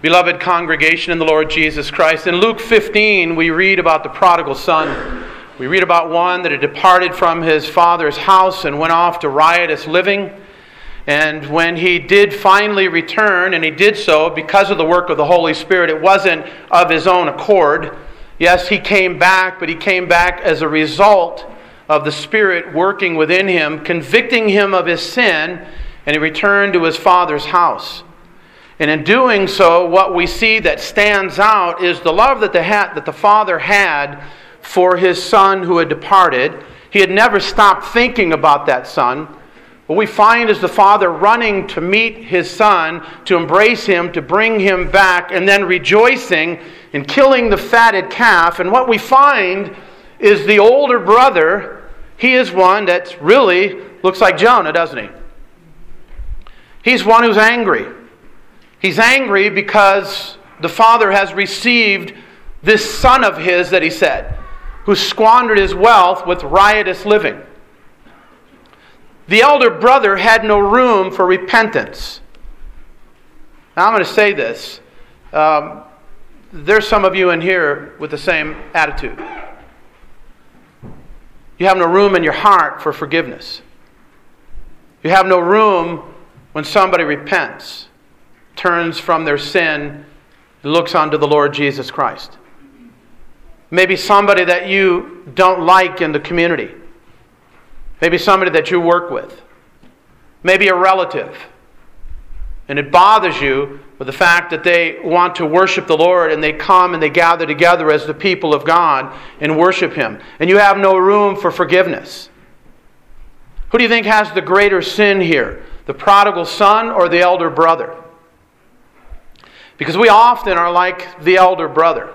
Beloved congregation in the Lord Jesus Christ, in Luke 15, we read about the prodigal son. We read about one that had departed from his father's house and went off to riotous living. And when he did finally return, and he did so because of the work of the Holy Spirit, it wasn't of his own accord. Yes, he came back, but he came back as a result of the Spirit working within him, convicting him of his sin, and he returned to his father's house. And in doing so, what we see that stands out is the love that the, ha- that the father had for his son who had departed. He had never stopped thinking about that son. What we find is the father running to meet his son, to embrace him, to bring him back, and then rejoicing in killing the fatted calf. And what we find is the older brother, he is one that really looks like Jonah, doesn't he? He's one who's angry. He's angry because the father has received this son of his that he said, who squandered his wealth with riotous living. The elder brother had no room for repentance. Now, I'm going to say this. Um, there's some of you in here with the same attitude. You have no room in your heart for forgiveness. You have no room when somebody repents turns from their sin looks unto the Lord Jesus Christ. Maybe somebody that you don't like in the community. Maybe somebody that you work with. Maybe a relative. And it bothers you with the fact that they want to worship the Lord and they come and they gather together as the people of God and worship Him. And you have no room for forgiveness. Who do you think has the greater sin here? The prodigal son or the elder brother? Because we often are like the elder brother.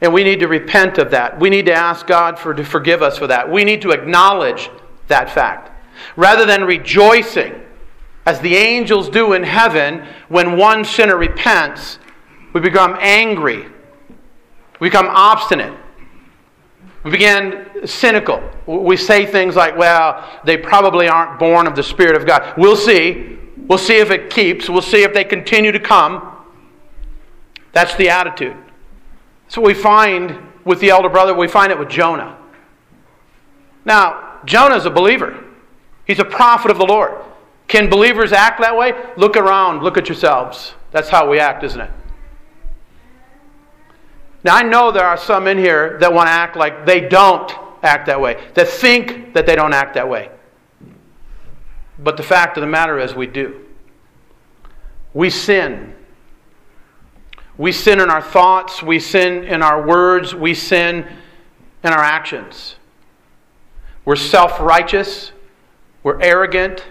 And we need to repent of that. We need to ask God for, to forgive us for that. We need to acknowledge that fact. Rather than rejoicing, as the angels do in heaven, when one sinner repents, we become angry. We become obstinate. We begin cynical. We say things like, well, they probably aren't born of the Spirit of God. We'll see. We'll see if it keeps. We'll see if they continue to come. That's the attitude. That's what we find with the elder brother. We find it with Jonah. Now, Jonah is a believer, he's a prophet of the Lord. Can believers act that way? Look around, look at yourselves. That's how we act, isn't it? Now, I know there are some in here that want to act like they don't act that way, that think that they don't act that way. But the fact of the matter is, we do. We sin. We sin in our thoughts, we sin in our words, we sin in our actions. We're self righteous, we're arrogant,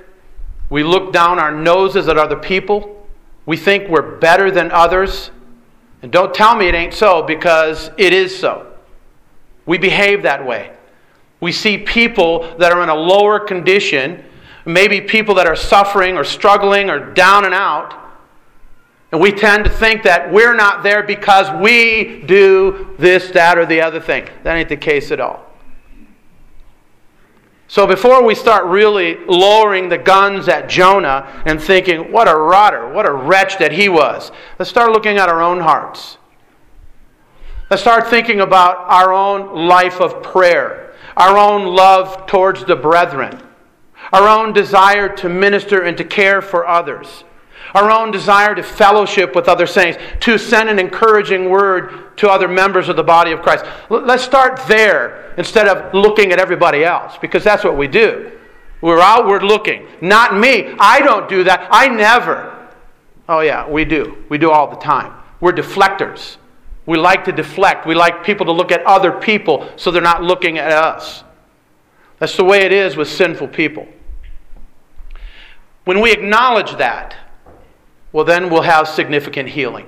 we look down our noses at other people, we think we're better than others. And don't tell me it ain't so because it is so. We behave that way. We see people that are in a lower condition maybe people that are suffering or struggling or down and out. And we tend to think that we're not there because we do this, that, or the other thing. That ain't the case at all. So before we start really lowering the guns at Jonah and thinking, what a rotter, what a wretch that he was, let's start looking at our own hearts. Let's start thinking about our own life of prayer, our own love towards the brethren our own desire to minister and to care for others, our own desire to fellowship with other saints, to send an encouraging word to other members of the body of Christ. Let's start there instead of looking at everybody else, because that's what we do. We're outward looking. Not me. I don't do that. I never. Oh, yeah, we do. We do all the time. We're deflectors. We like to deflect. We like people to look at other people so they're not looking at us. That's the way it is with sinful people. When we acknowledge that, well, then we'll have significant healing.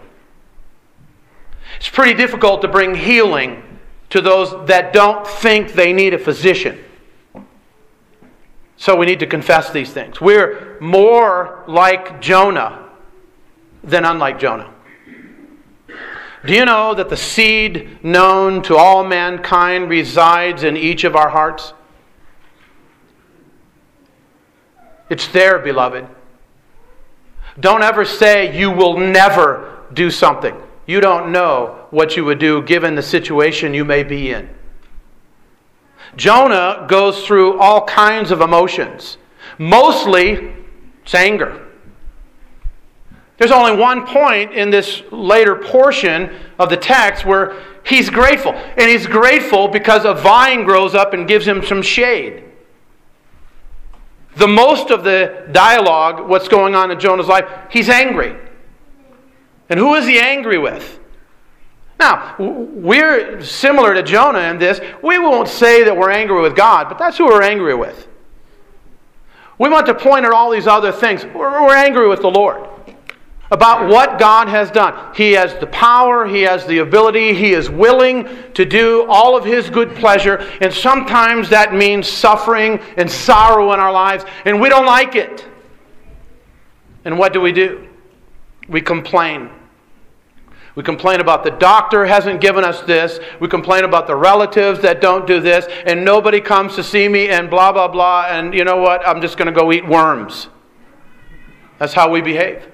It's pretty difficult to bring healing to those that don't think they need a physician. So we need to confess these things. We're more like Jonah than unlike Jonah. Do you know that the seed known to all mankind resides in each of our hearts? It's there, beloved. Don't ever say you will never do something. You don't know what you would do given the situation you may be in. Jonah goes through all kinds of emotions. Mostly, it's anger. There's only one point in this later portion of the text where he's grateful. And he's grateful because a vine grows up and gives him some shade. The most of the dialogue, what's going on in Jonah's life, he's angry. And who is he angry with? Now, we're similar to Jonah in this. We won't say that we're angry with God, but that's who we're angry with. We want to point at all these other things. We're, angry with the Lord about what God has done. He has the power, He has the ability, He is willing to do all of His good pleasure, and sometimes that means suffering and sorrow in our lives, and we don't like it. And what do we do? We complain. We complain about the doctor hasn't given us this. We complain about the relatives that don't do this. And nobody comes to see me and blah, blah, blah. And you know what? I'm just going to go eat worms. That's how we behave.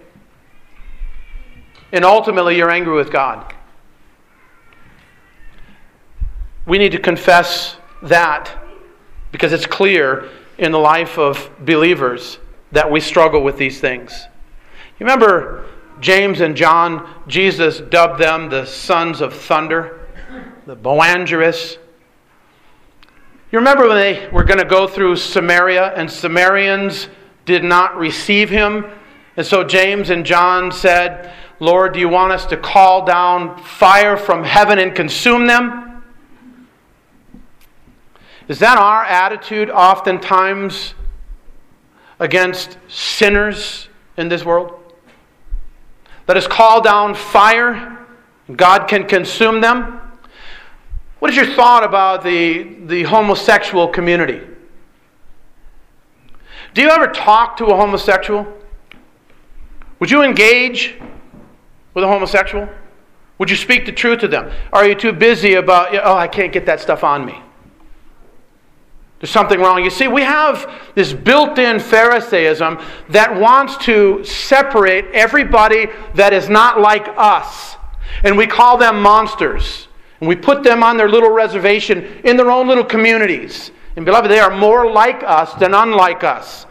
And ultimately, you're angry with God. We need to confess that because it's clear in the life of believers that we struggle with these things. You remember James and John, Jesus dubbed them the sons of thunder, the Boanerges. You remember when they were going to go through Samaria and Samaritans did not receive him? And so James and John said, Lord, do you want us to call down fire from heaven and consume them? Is that our attitude oftentimes against sinners in this world? Let us call down fire. God can consume them. What is your thought about the, the homosexual community? Do you ever talk to a homosexual? Would you engage with a homosexual? Would you speak the truth to them? Are you too busy about, oh, I can't get that stuff on me? There's something wrong. You see, we have this built in Pharisaism that wants to separate everybody that is not like us. And we call them monsters. And we put them on their little reservation in their own little communities. And beloved, they are more like us than unlike us.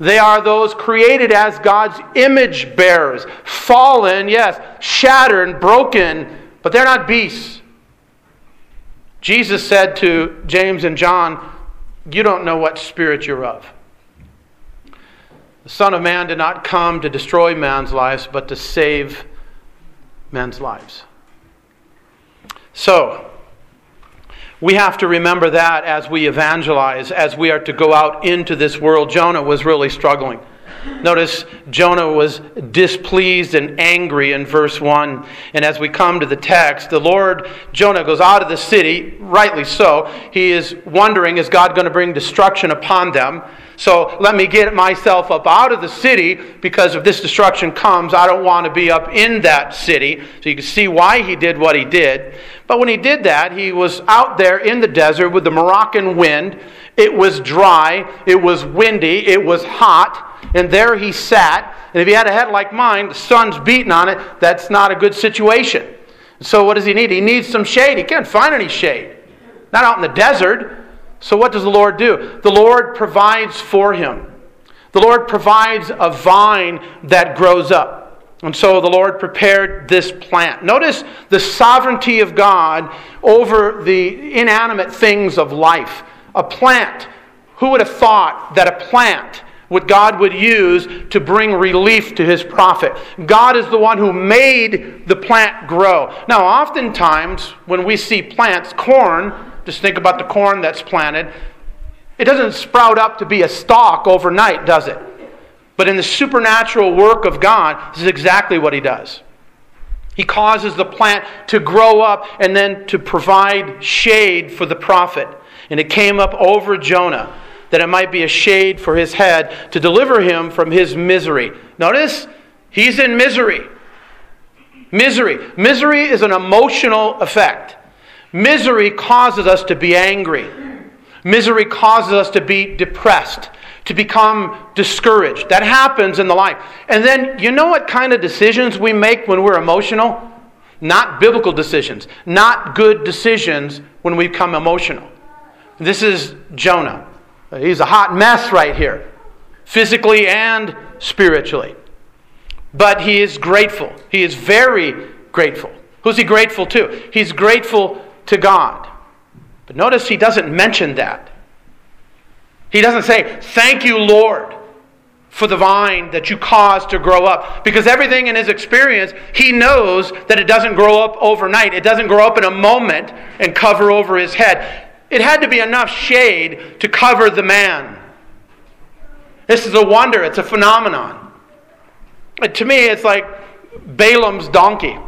They are those created as God's image bearers. Fallen, yes, shattered, broken, but they're not beasts. Jesus said to James and John, you don't know what spirit you're of. The Son of Man did not come to destroy man's lives, but to save men's lives. So, we have to remember that as we evangelize, as we are to go out into this world. Jonah was really struggling. Notice Jonah was displeased and angry in verse 1. And as we come to the text, the Lord, Jonah goes out of the city, rightly so. He is wondering, is God going to bring destruction upon them? So let me get myself up out of the city because if this destruction comes, I don't want to be up in that city. So you can see why he did what he did. But when he did that, he was out there in the desert with the sirocco wind. It was dry, it was windy, it was hot. And there he sat. And if he had a head like mine, the sun's beating on it, that's not a good situation. So what does he need? He needs some shade. He can't find any shade. Not out in the desert. So what does the Lord do? The Lord provides for him. The Lord provides a vine that grows up. And so the Lord prepared this plant. Notice the sovereignty of God over the inanimate things of life. A plant. Who would have thought that a plant what God would use to bring relief to his prophet. God is the one who made the plant grow. Now, oftentimes, when we see plants, corn, just think about the corn that's planted, it doesn't sprout up to be a stalk overnight, does it? But in the supernatural work of God, this is exactly what he does. He causes the plant to grow up and then to provide shade for the prophet. And it came up over Jonah that it might be a shade for his head to deliver him from his misery. Notice, he's in misery. Misery. Misery is an emotional effect. Misery causes us to be angry. Misery causes us to be depressed, to become discouraged. That happens in the life. And then, you know what kind of decisions we make when we're emotional? Not biblical decisions, not good decisions when we become emotional. This is Jonah. He's a hot mess right here, physically and spiritually. But he is grateful. He is very grateful. Who's he grateful to? He's grateful to God. But notice he doesn't mention that. He doesn't say, Thank you, Lord, for the vine that you caused to grow up. Because everything in his experience, he knows that it doesn't grow up overnight. It doesn't grow up in a moment and cover over his head. It had to be enough shade to cover the man. This is a wonder, it's a phenomenon. To me, it's like Balaam's donkey.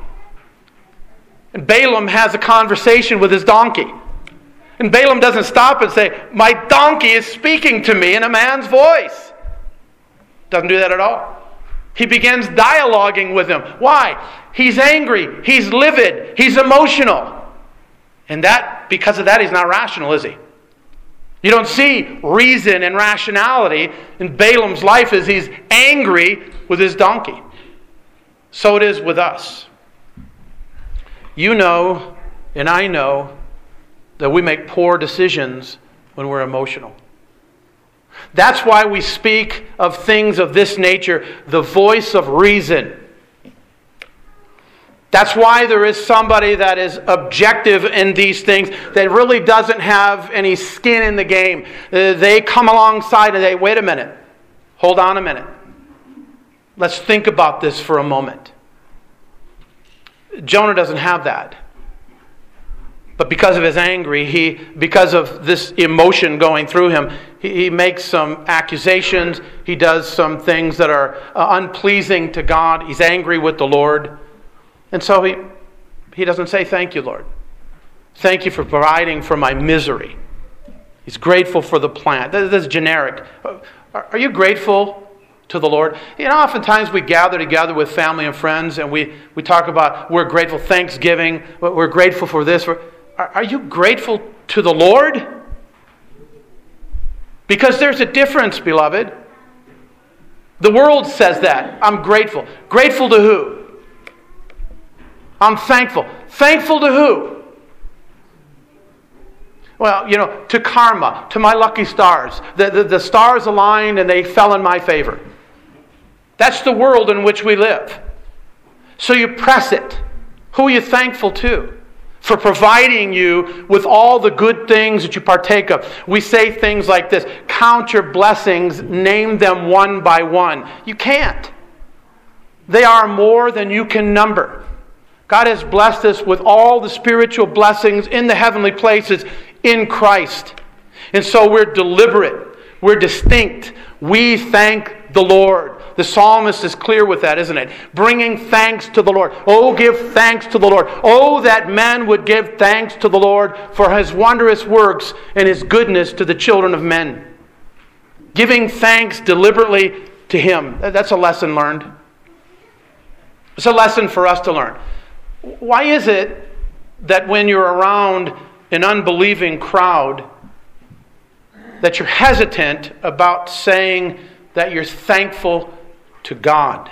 And Balaam has a conversation with his donkey. And Balaam doesn't stop and say, My donkey is speaking to me in a man's voice. Doesn't do that at all. He begins dialoguing with him. Why? He's angry, he's livid, he's emotional. And that, because of that, he's not rational, is he? You don't see reason and rationality in Balaam's life as he's angry with his donkey. So it is with us. You know, and I know, that we make poor decisions when we're emotional. That's why we speak of things of this nature, the voice of reason. That's why there is somebody that is objective in these things that really doesn't have any skin in the game. Uh, they come alongside and they, wait a minute, hold on a minute. Let's think about this for a moment. Jonah doesn't have that. But because of his anger, he, because of this emotion going through him, he, he makes some accusations. He does some things that are uh, unpleasing to God. He's angry with the Lord. And so he, he doesn't say, Thank you, Lord. Thank you for providing for my misery. He's grateful for the plant. This is generic. Are you grateful to the Lord? You know, oftentimes we gather together with family and friends and we, we talk about we're grateful, Thanksgiving, we're grateful for this. We're, are you grateful to the Lord? Because there's a difference, beloved. The world says that. I'm grateful. Grateful to who? I'm thankful. Thankful to who? Well, you know, to karma, to my lucky stars. The, the, the stars aligned and they fell in my favor. That's the world in which we live. So you press it. Who are you thankful to? For providing you with all the good things that you partake of. We say things like this count your blessings, name them one by one. You can't. They are more than you can number. God has blessed us with all the spiritual blessings in the heavenly places in Christ. And so we're deliberate, we're distinct. We thank the Lord. The psalmist is clear with that, isn't it? Bringing thanks to the Lord. Oh, give thanks to the Lord. Oh, that man would give thanks to the Lord for his wondrous works and his goodness to the children of men. Giving thanks deliberately to him. That's a lesson learned. It's a lesson for us to learn. Why is it that when you're around an unbelieving crowd, that you're hesitant about saying that you're thankful to God?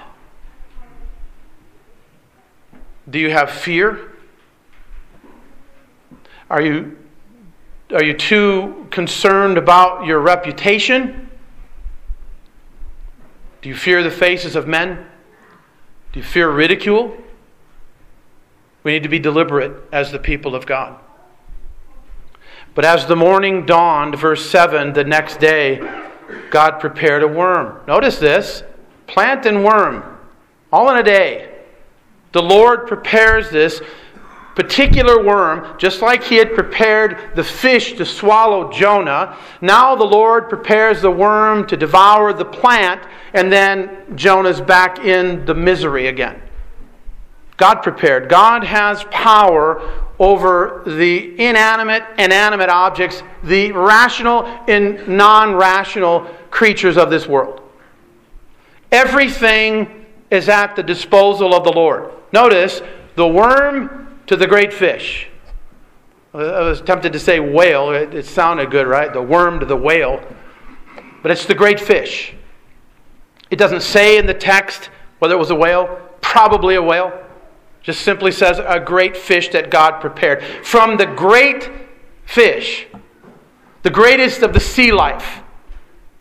Do you have fear? Are you, are you too concerned about your reputation? Do you fear the faces of men? Do you fear ridicule? We need to be deliberate as the people of God. But as the morning dawned, verse 7, the next day, God prepared a worm. Notice this plant and worm, all in a day. The Lord prepares this particular worm, just like he had prepared the fish to swallow Jonah. Now the Lord prepares the worm to devour the plant, and then Jonah's back in the misery again. God prepared. God has power over the inanimate and animate objects, the rational and non rational creatures of this world. Everything is at the disposal of the Lord. Notice the worm to the great fish. I was tempted to say whale. It, it sounded good, right? The worm to the whale. but it's the great fish. It doesn't say in the text whether it was a whale, probably a whale. Just simply says a great fish that God prepared. From the great fish, the greatest of the sea life,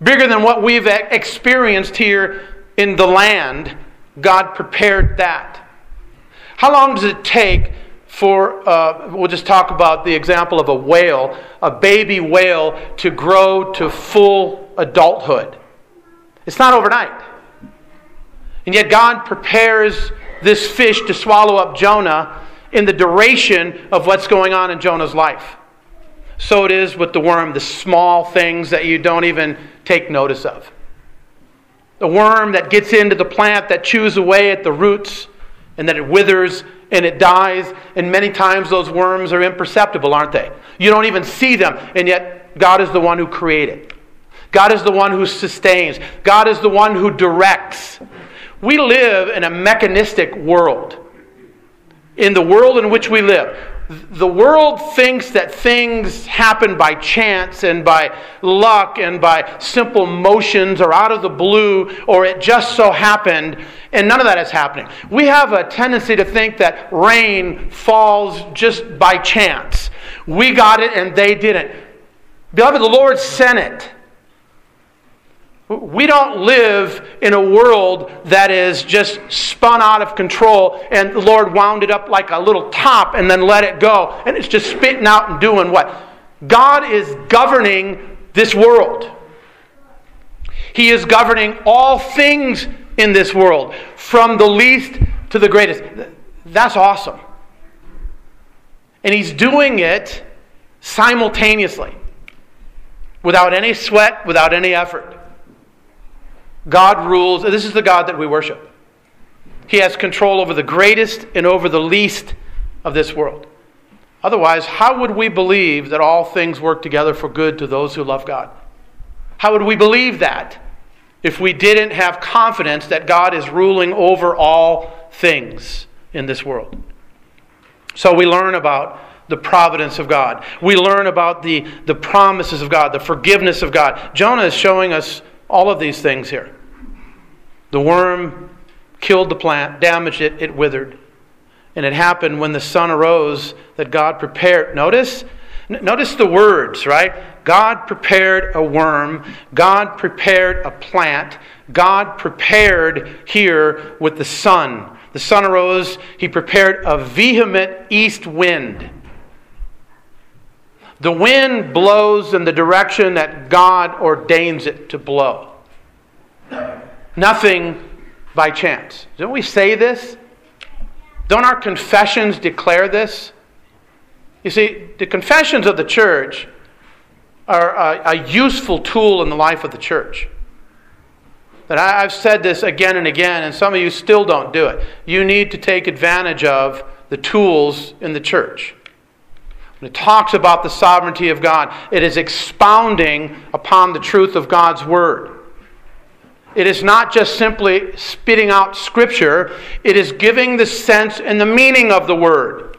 bigger than what we've experienced here in the land, God prepared that. How long does it take for, uh, we'll just talk about the example of a whale, a baby whale, to grow to full adulthood? It's not overnight. And yet, God prepares this fish to swallow up Jonah in the duration of what's going on in Jonah's life. So it is with the worm, the small things that you don't even take notice of. The worm that gets into the plant, that chews away at the roots, and that it withers and it dies. And many times those worms are imperceptible, aren't they? You don't even see them, and yet God is the one who created. God is the one who sustains. God is the one who directs. We live in a mechanistic world. In the world in which we live, the world thinks that things happen by chance and by luck and by simple motions or out of the blue or it just so happened, and none of that is happening. We have a tendency to think that rain falls just by chance. We got it and they didn't. Beloved, the Lord sent it. We don't live in a world that is just spun out of control and the Lord wound it up like a little top and then let it go and it's just spitting out and doing what? God is governing this world. He is governing all things in this world, from the least to the greatest. That's awesome. And He's doing it simultaneously, without any sweat, without any effort. God rules. This is the God that we worship. He has control over the greatest and over the least of this world. Otherwise, how would we believe that all things work together for good to those who love God? How would we believe that if we didn't have confidence that God is ruling over all things in this world? So we learn about the providence of God. We learn about the, the promises of God, the forgiveness of God. Jonah is showing us all of these things here. The worm killed the plant, damaged it, it withered. And it happened when the sun arose that God prepared. Notice? Notice the words, right? God prepared a worm. God prepared a plant. God prepared here with the sun. The sun arose. He prepared a vehement east wind. The wind blows in the direction that God ordains it to blow. Nothing by chance. Don't we say this? Don't our confessions declare this? You see, the confessions of the church are a, a useful tool in the life of the church. But I, I've said this again and again, and some of you still don't do it. You need to take advantage of the tools in the church. When it talks about the sovereignty of God, it is expounding upon the truth of God's Word. It is not just simply spitting out Scripture, it is giving the sense and the meaning of the Word.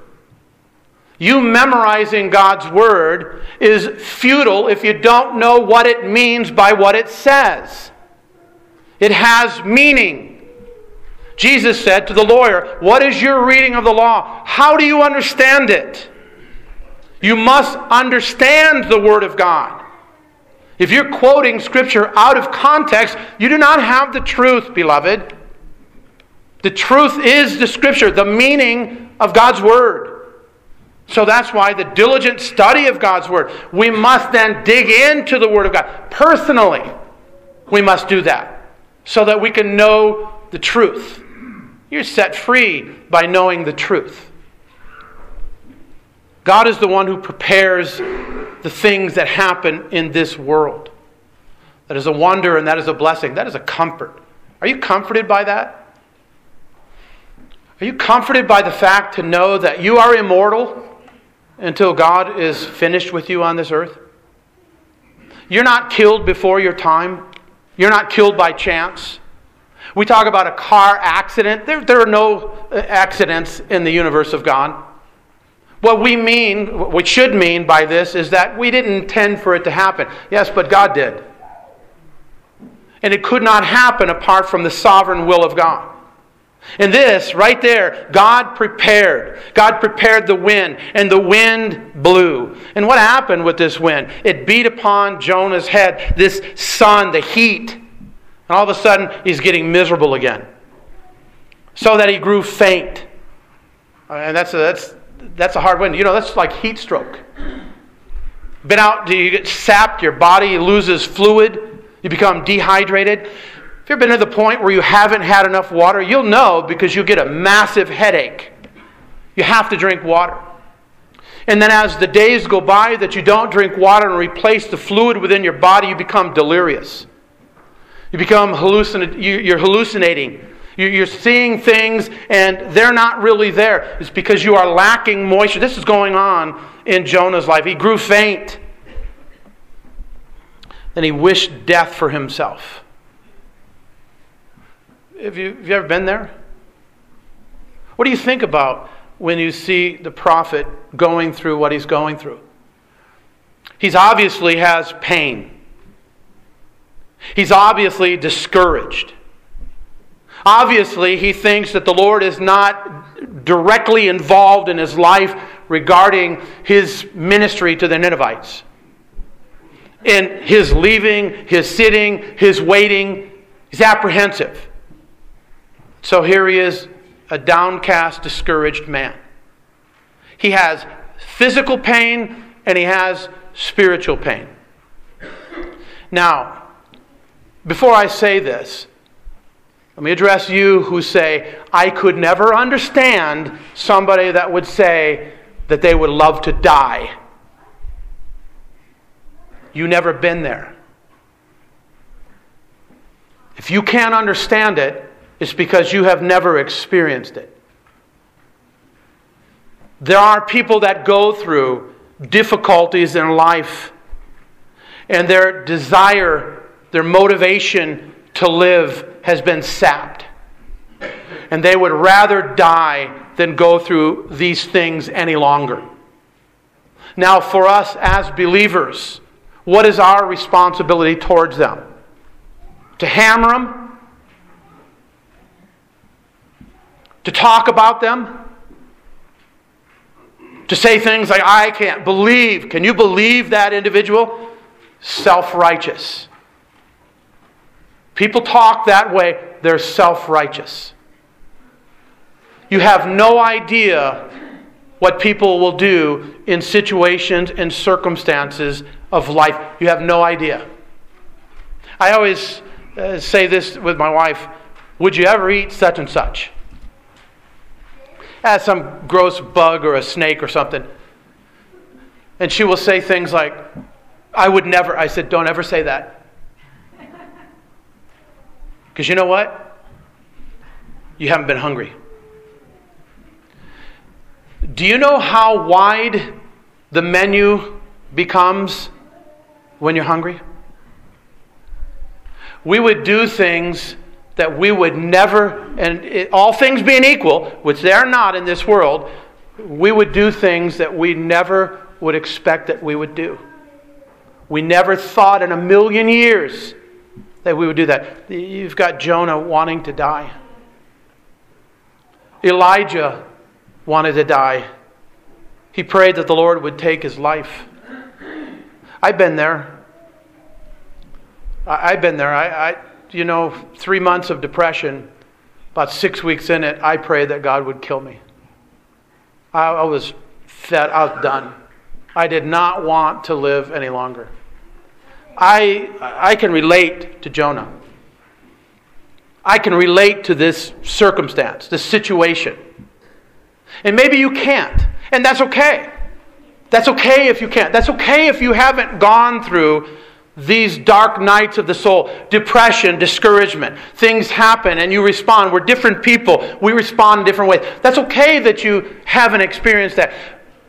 You memorizing God's Word is futile if you don't know what it means by what it says. It has meaning. Jesus said to the lawyer, What is your reading of the law? How do you understand it? You must understand the Word of God. If you're quoting Scripture out of context, you do not have the truth, beloved. The truth is the Scripture, the meaning of God's Word. So that's why the diligent study of God's Word, we must then dig into the Word of God. Personally, we must do that so that we can know the truth. You're set free by knowing the truth. God is the one who prepares the things that happen in this world. That is a wonder and that is a blessing. That is a comfort. Are you comforted by that? Are you comforted by the fact to know that you are immortal until God is finished with you on this earth? You're not killed before your time. You're not killed by chance. We talk about a car accident. There, there are no uh, accidents in the universe of God. What we mean, what should mean by this is that we didn't intend for it to happen. Yes, but God did. And it could not happen apart from the sovereign will of God. And this, right there, God prepared. God prepared the wind, and the wind blew. And what happened with this wind? It beat upon Jonah's head, this sun, the heat. And all of a sudden, he's getting miserable again. So that he grew faint. And that's that's, that's a hard wind. You know, that's like heat stroke. Been out, you get sapped, your body loses fluid, you become dehydrated. If you've been to the point where you haven't had enough water, you'll know because you get a massive headache. You have to drink water. And then as the days go by that you don't drink water and replace the fluid within your body, you become delirious. You become hallucin- you're hallucinating. You're seeing things and they're not really there. It's because you are lacking moisture. This is going on in Jonah's life. He grew faint. Then he wished death for himself. Have you, have you ever been there? What do you think about when you see the prophet going through what he's going through? He's obviously has pain. He's obviously discouraged. Obviously, he thinks that the Lord is not directly involved in his life regarding his ministry to the Ninevites. In his leaving, his sitting, his waiting, he's apprehensive. So here he is, a downcast, discouraged man. He has physical pain and he has spiritual pain. Now, before I say this, let me address you who say, I could never understand somebody that would say that they would love to die. You never been there. If you can't understand it, it's because you have never experienced it. There are people that go through difficulties in life, and their desire, their motivation to live has been sapped. And they would rather die than go through these things any longer. Now, for us as believers, what is our responsibility towards them? To hammer them? to talk about them, to say things like, I can't believe. Can you believe that individual? Self righteous. People talk that way, they're self righteous. You have no idea what people will do in situations and circumstances of life. You have no idea. I always uh, say this with my wife Would you ever eat such and such? as some gross bug or a snake or something. And she will say things like, I would never. I said, Don't ever say that. Because you know what? You haven't been hungry. Do you know how wide the menu becomes when you're hungry? We would do things that we would never, and it, all things being equal, which they are not in this world, we would do things that we never would expect that we would do. We never thought in a million years that we would do that. You've got Jonah wanting to die. Elijah wanted to die. He prayed that the Lord would take his life. I've been there. I've been there. I, I you know, three months of depression, about six weeks in it, I prayed that God would kill me. I, I was fed, I was done. I did not want to live any longer. I, I can relate to Jonah. I can relate to this circumstance, this situation. And maybe you can't, and that's okay. That's okay if you can't. That's okay if you haven't gone through these dark nights of the soul, depression, discouragement. Things happen and you respond. We're different people. We respond in different ways. That's okay that you haven't experienced that.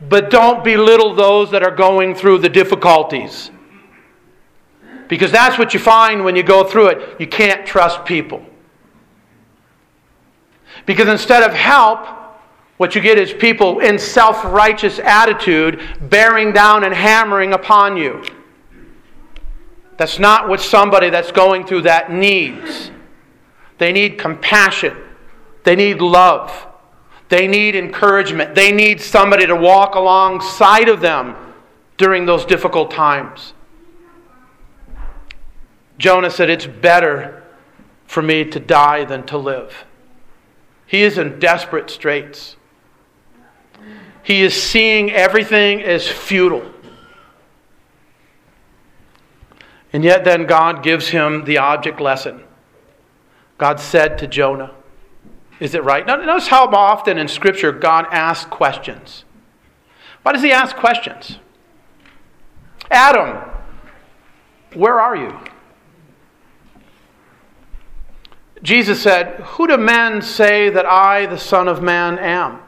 But don't belittle those that are going through the difficulties. Because that's what you find when you go through it. You can't trust people. Because instead of help, what you get is people in self righteous attitude bearing down and hammering upon you. That's not what somebody that's going through that needs. They need compassion. They need love. They need encouragement. They need somebody to walk alongside of them during those difficult times. Jonah said, It's better for me to die than to live. He is in desperate straits. He is seeing everything as futile. And yet, then God gives him the object lesson. God said to Jonah, Is it right? Now, notice how often in Scripture God asks questions. Why does he ask questions? Adam, where are you? Jesus said, Who do men say that I, the Son of Man, am?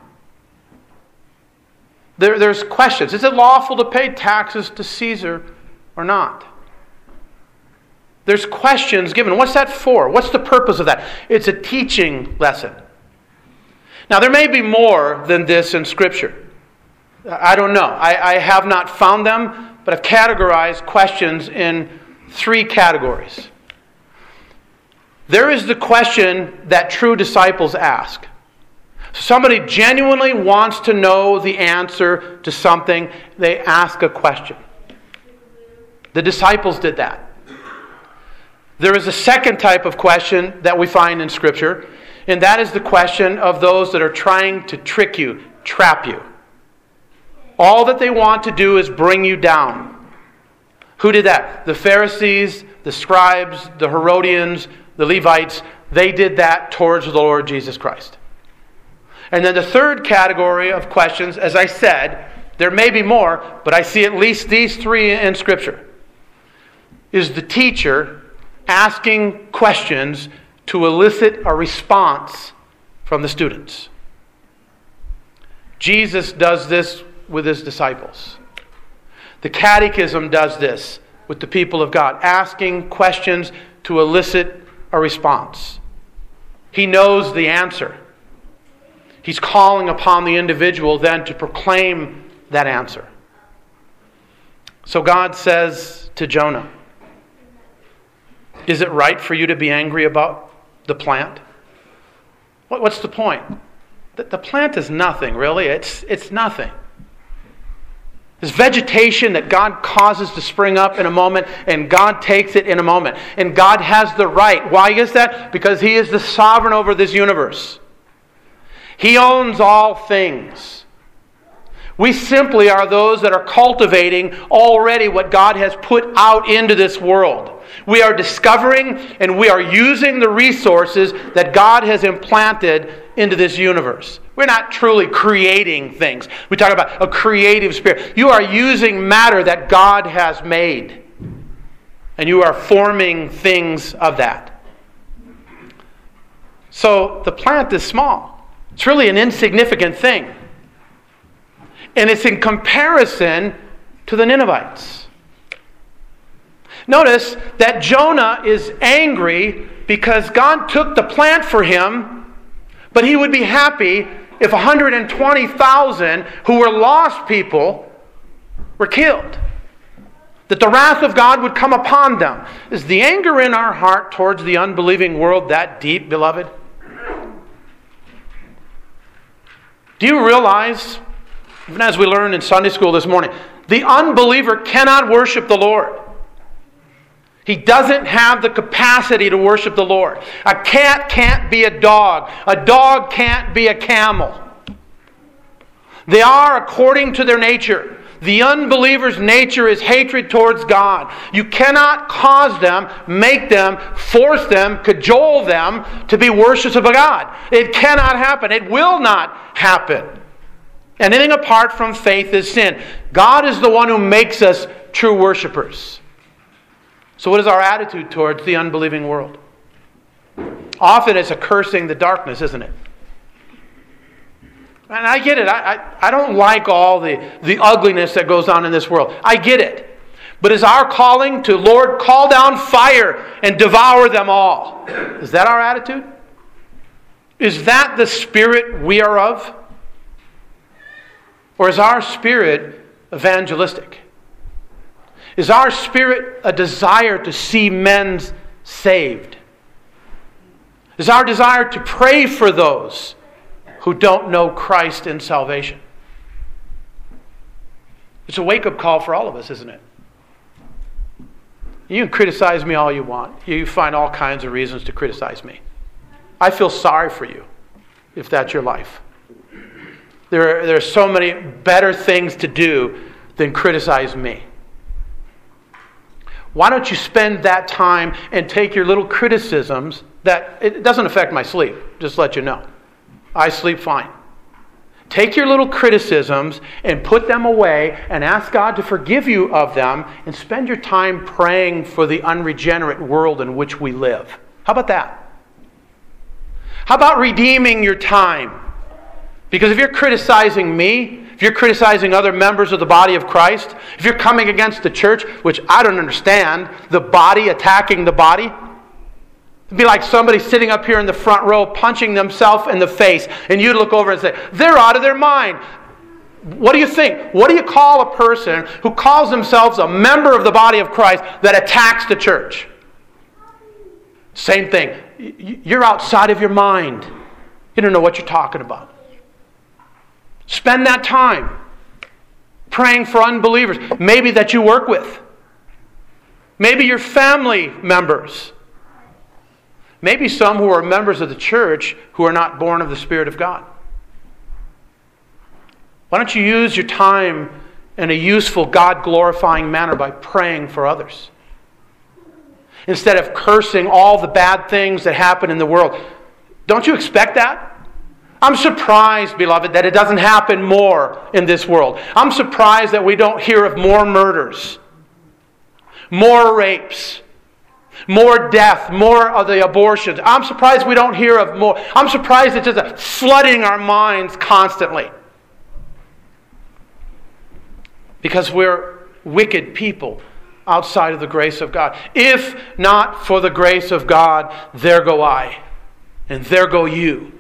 There, there's questions. Is it lawful to pay taxes to Caesar or not? There's questions given. What's that for? What's the purpose of that? It's a teaching lesson. Now, there may be more than this in Scripture. I don't know. I, I have not found them, but I've categorized questions in three categories. There is the question that true disciples ask. Somebody genuinely wants to know the answer to something, they ask a question. The disciples did that. There is a second type of question that we find in Scripture, and that is the question of those that are trying to trick you, trap you. All that they want to do is bring you down. Who did that? The Pharisees, the scribes, the Herodians, the Levites, they did that towards the Lord Jesus Christ. And then the third category of questions, as I said, there may be more, but I see at least these three in Scripture, is the teacher asking questions to elicit a response from the students. Jesus does this with his disciples. The Catechism does this with the people of God, asking questions to elicit a response. He knows the answer. He's calling upon the individual then to proclaim that answer. So God says to Jonah, Is it right for you to be angry about the plant? What's the point? The plant is nothing, really. It's, it's nothing. This vegetation that God causes to spring up in a moment, and God takes it in a moment. And God has the right. Why is that? Because He is the sovereign over this universe. He owns all things. We simply are those that are cultivating already what God has put out into this world. We are discovering and we are using the resources that God has implanted into this universe. We're not truly creating things. We talk about a creative spirit. You are using matter that God has made, and you are forming things of that. So the plant is small, it's really an insignificant thing. And it's in comparison to the Ninevites. Notice that Jonah is angry because God took the plant for him, but he would be happy if 120,000 who were lost people were killed. That the wrath of God would come upon them. Is the anger in our heart towards the unbelieving world that deep, beloved? Do you realize, even as we learned in Sunday school this morning, the unbeliever cannot worship the Lord? He doesn't have the capacity to worship the Lord. A cat can't be a dog. A dog can't be a camel. They are according to their nature. The unbeliever's nature is hatred towards God. You cannot cause them, make them, force them, cajole them to be worshippers of God. It cannot happen. It will not happen. Anything apart from faith is sin. God is the one who makes us true worshippers. So, what is our attitude towards the unbelieving world? Often it's a cursing the darkness, isn't it? And I get it. I, I, I, don't like all the, the ugliness that goes on in this world. I get it. But is our calling to, Lord, call down fire and devour them all? Is that our attitude? Is that the spirit we are of? Or is our spirit evangelistic? Is our spirit a desire to see men saved? Is our desire to pray for those who don't know Christ in salvation? It's a wake up call for all of us, isn't it? You can criticize me all you want. You find all kinds of reasons to criticize me. I feel sorry for you if that's your life. There are, there are so many better things to do than criticize me. Why don't you spend that time and take your little criticisms that it doesn't affect my sleep, just let you know. I sleep fine. Take your little criticisms and put them away and ask God to forgive you of them and spend your time praying for the unregenerate world in which we live. How about that? How about redeeming your time? Because if you're criticizing me, if you're criticizing other members of the body of Christ, if you're coming against the church, which I don't understand, the body attacking the body, It'd be like somebody sitting up here in the front row punching themselves in the face, and you'd look over and say, They're out of their mind. What do you think? What do you call a person who calls themselves a member of the body of Christ that attacks the church? Same thing. You're outside of your mind. You don't know what you're talking about. Spend that time praying for unbelievers, maybe that you work with, maybe your family members Maybe some who are members of the church who are not born of the Spirit of God. Why don't you use your time in a useful, God glorifying manner by praying for others? Instead of cursing all the bad things that happen in the world. Don't you expect that? I'm surprised, beloved, that it doesn't happen more in this world. I'm surprised that we don't hear of more murders, more rapes, more death, more of the abortions. I'm surprised we don't hear of more. I'm surprised it's just flooding our minds constantly. Because we're wicked people outside of the grace of God. If not for the grace of God, there go I, and there go you.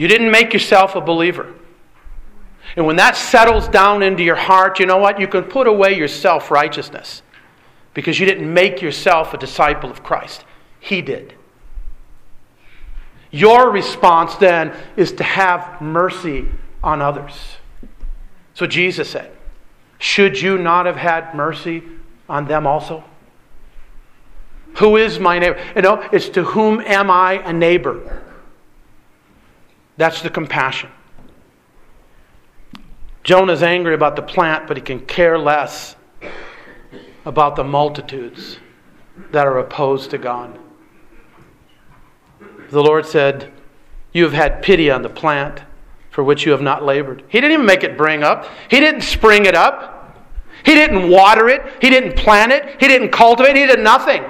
You didn't make yourself a believer. And when that settles down into your heart, you know what? You can put away your self righteousness because you didn't make yourself a disciple of Christ. He did. Your response then is to have mercy on others. So Jesus said, Should you not have had mercy on them also? Who is my neighbor? You know, it's to whom am I a neighbor? That's the compassion. Jonah's angry about the plant, but he can care less about the multitudes that are opposed to God. The Lord said, You have had pity on the plant for which you have not labored. He didn't even make it bring up, He didn't spring it up. He didn't water it. He didn't plant it. He didn't cultivate. It. He did nothing.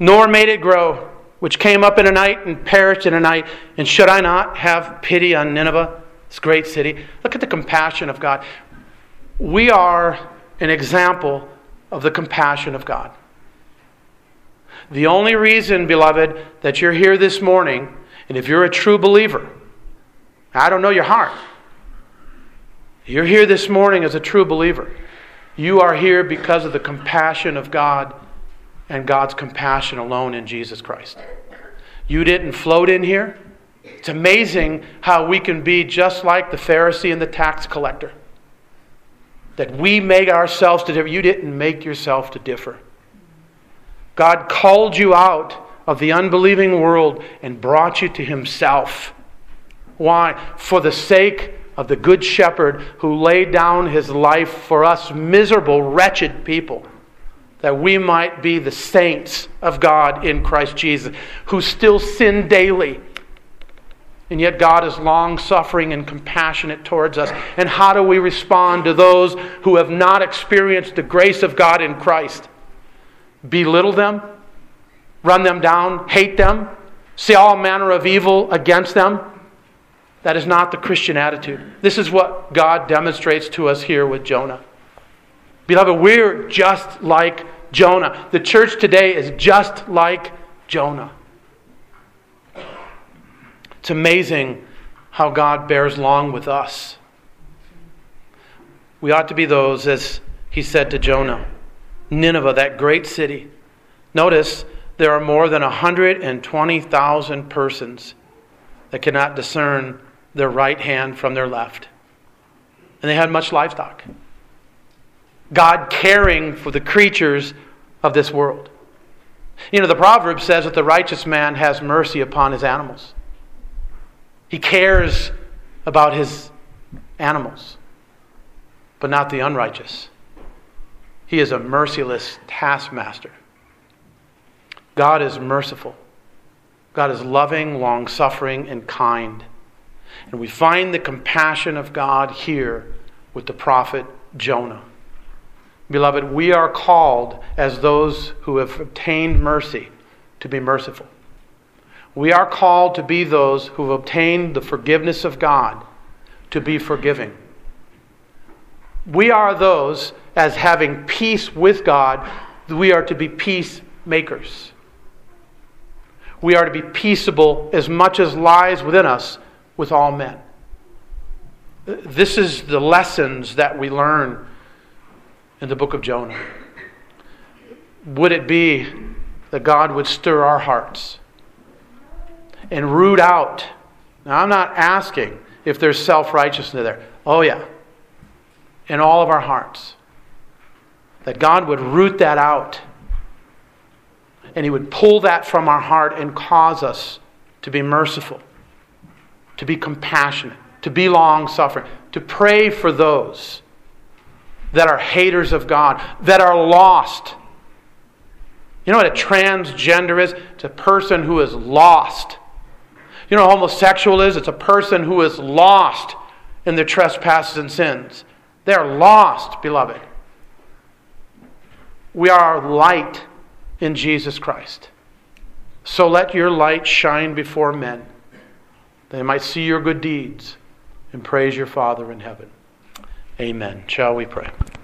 Nor made it grow, which came up in a night and perished in a night. And should I not have pity on Nineveh, this great city? Look at the compassion of God we are an example of the compassion of God. The only reason, beloved, that you're here this morning, and if you're a true believer, I don't know your heart. You're here this morning as a true believer. You are here because of the compassion of God and God's compassion alone in Jesus Christ. You didn't float in here. It's amazing how we can be just like the Pharisee and the tax collector that we make ourselves to differ. You didn't make yourself to differ. God called you out of the unbelieving world and brought you to Himself. Why? For the sake of the Good Shepherd who laid down His life for us miserable, wretched people, that we might be the saints of God in Christ Jesus, who still sin daily and yet God is long suffering and compassionate towards us. And how do we respond to those who have not experienced the grace of God in Christ? Belittle them, run them down, hate them, say all manner of evil against them? That is not the Christian attitude. This is what God demonstrates to us here with Jonah. Beloved, we're just like Jonah. The church today is just like Jonah. It's amazing how God bears long with us. We ought to be those, as he said to Jonah, Nineveh, that great city. Notice there are more than 120,000 persons that cannot discern their right hand from their left. And they had much livestock. God caring for the creatures of this world. You know, the proverb says that the righteous man has mercy upon his animals. He cares about his animals, but not the unrighteous. He is a merciless taskmaster. God is merciful. God is loving, long suffering, and kind. And we find the compassion of God here with the prophet Jonah. Beloved, we are called as those who have obtained mercy to be merciful. We are called to be those who have obtained the forgiveness of God to be forgiving. We are those, as having peace with God, we are to be peacemakers. We are to be peaceable as much as lies within us with all men. This is the lessons that we learn in the book of Jonah. Would it be that God would stir our hearts and root out? Now, I'm not asking if there's self righteousness there. Oh, yeah. In all of our hearts. That God would root that out. And He would pull that from our heart and cause us to be merciful, to be compassionate, to be long suffering, to pray for those that are haters of God, that are lost. You know what a transgender is? It's a person who is lost. You know what a homosexual is? It's a person who is lost in their trespasses and sins. They're lost, beloved. We are light in Jesus Christ. So let your light shine before men, they might see your good deeds and praise your Father in heaven. Amen. Shall we pray?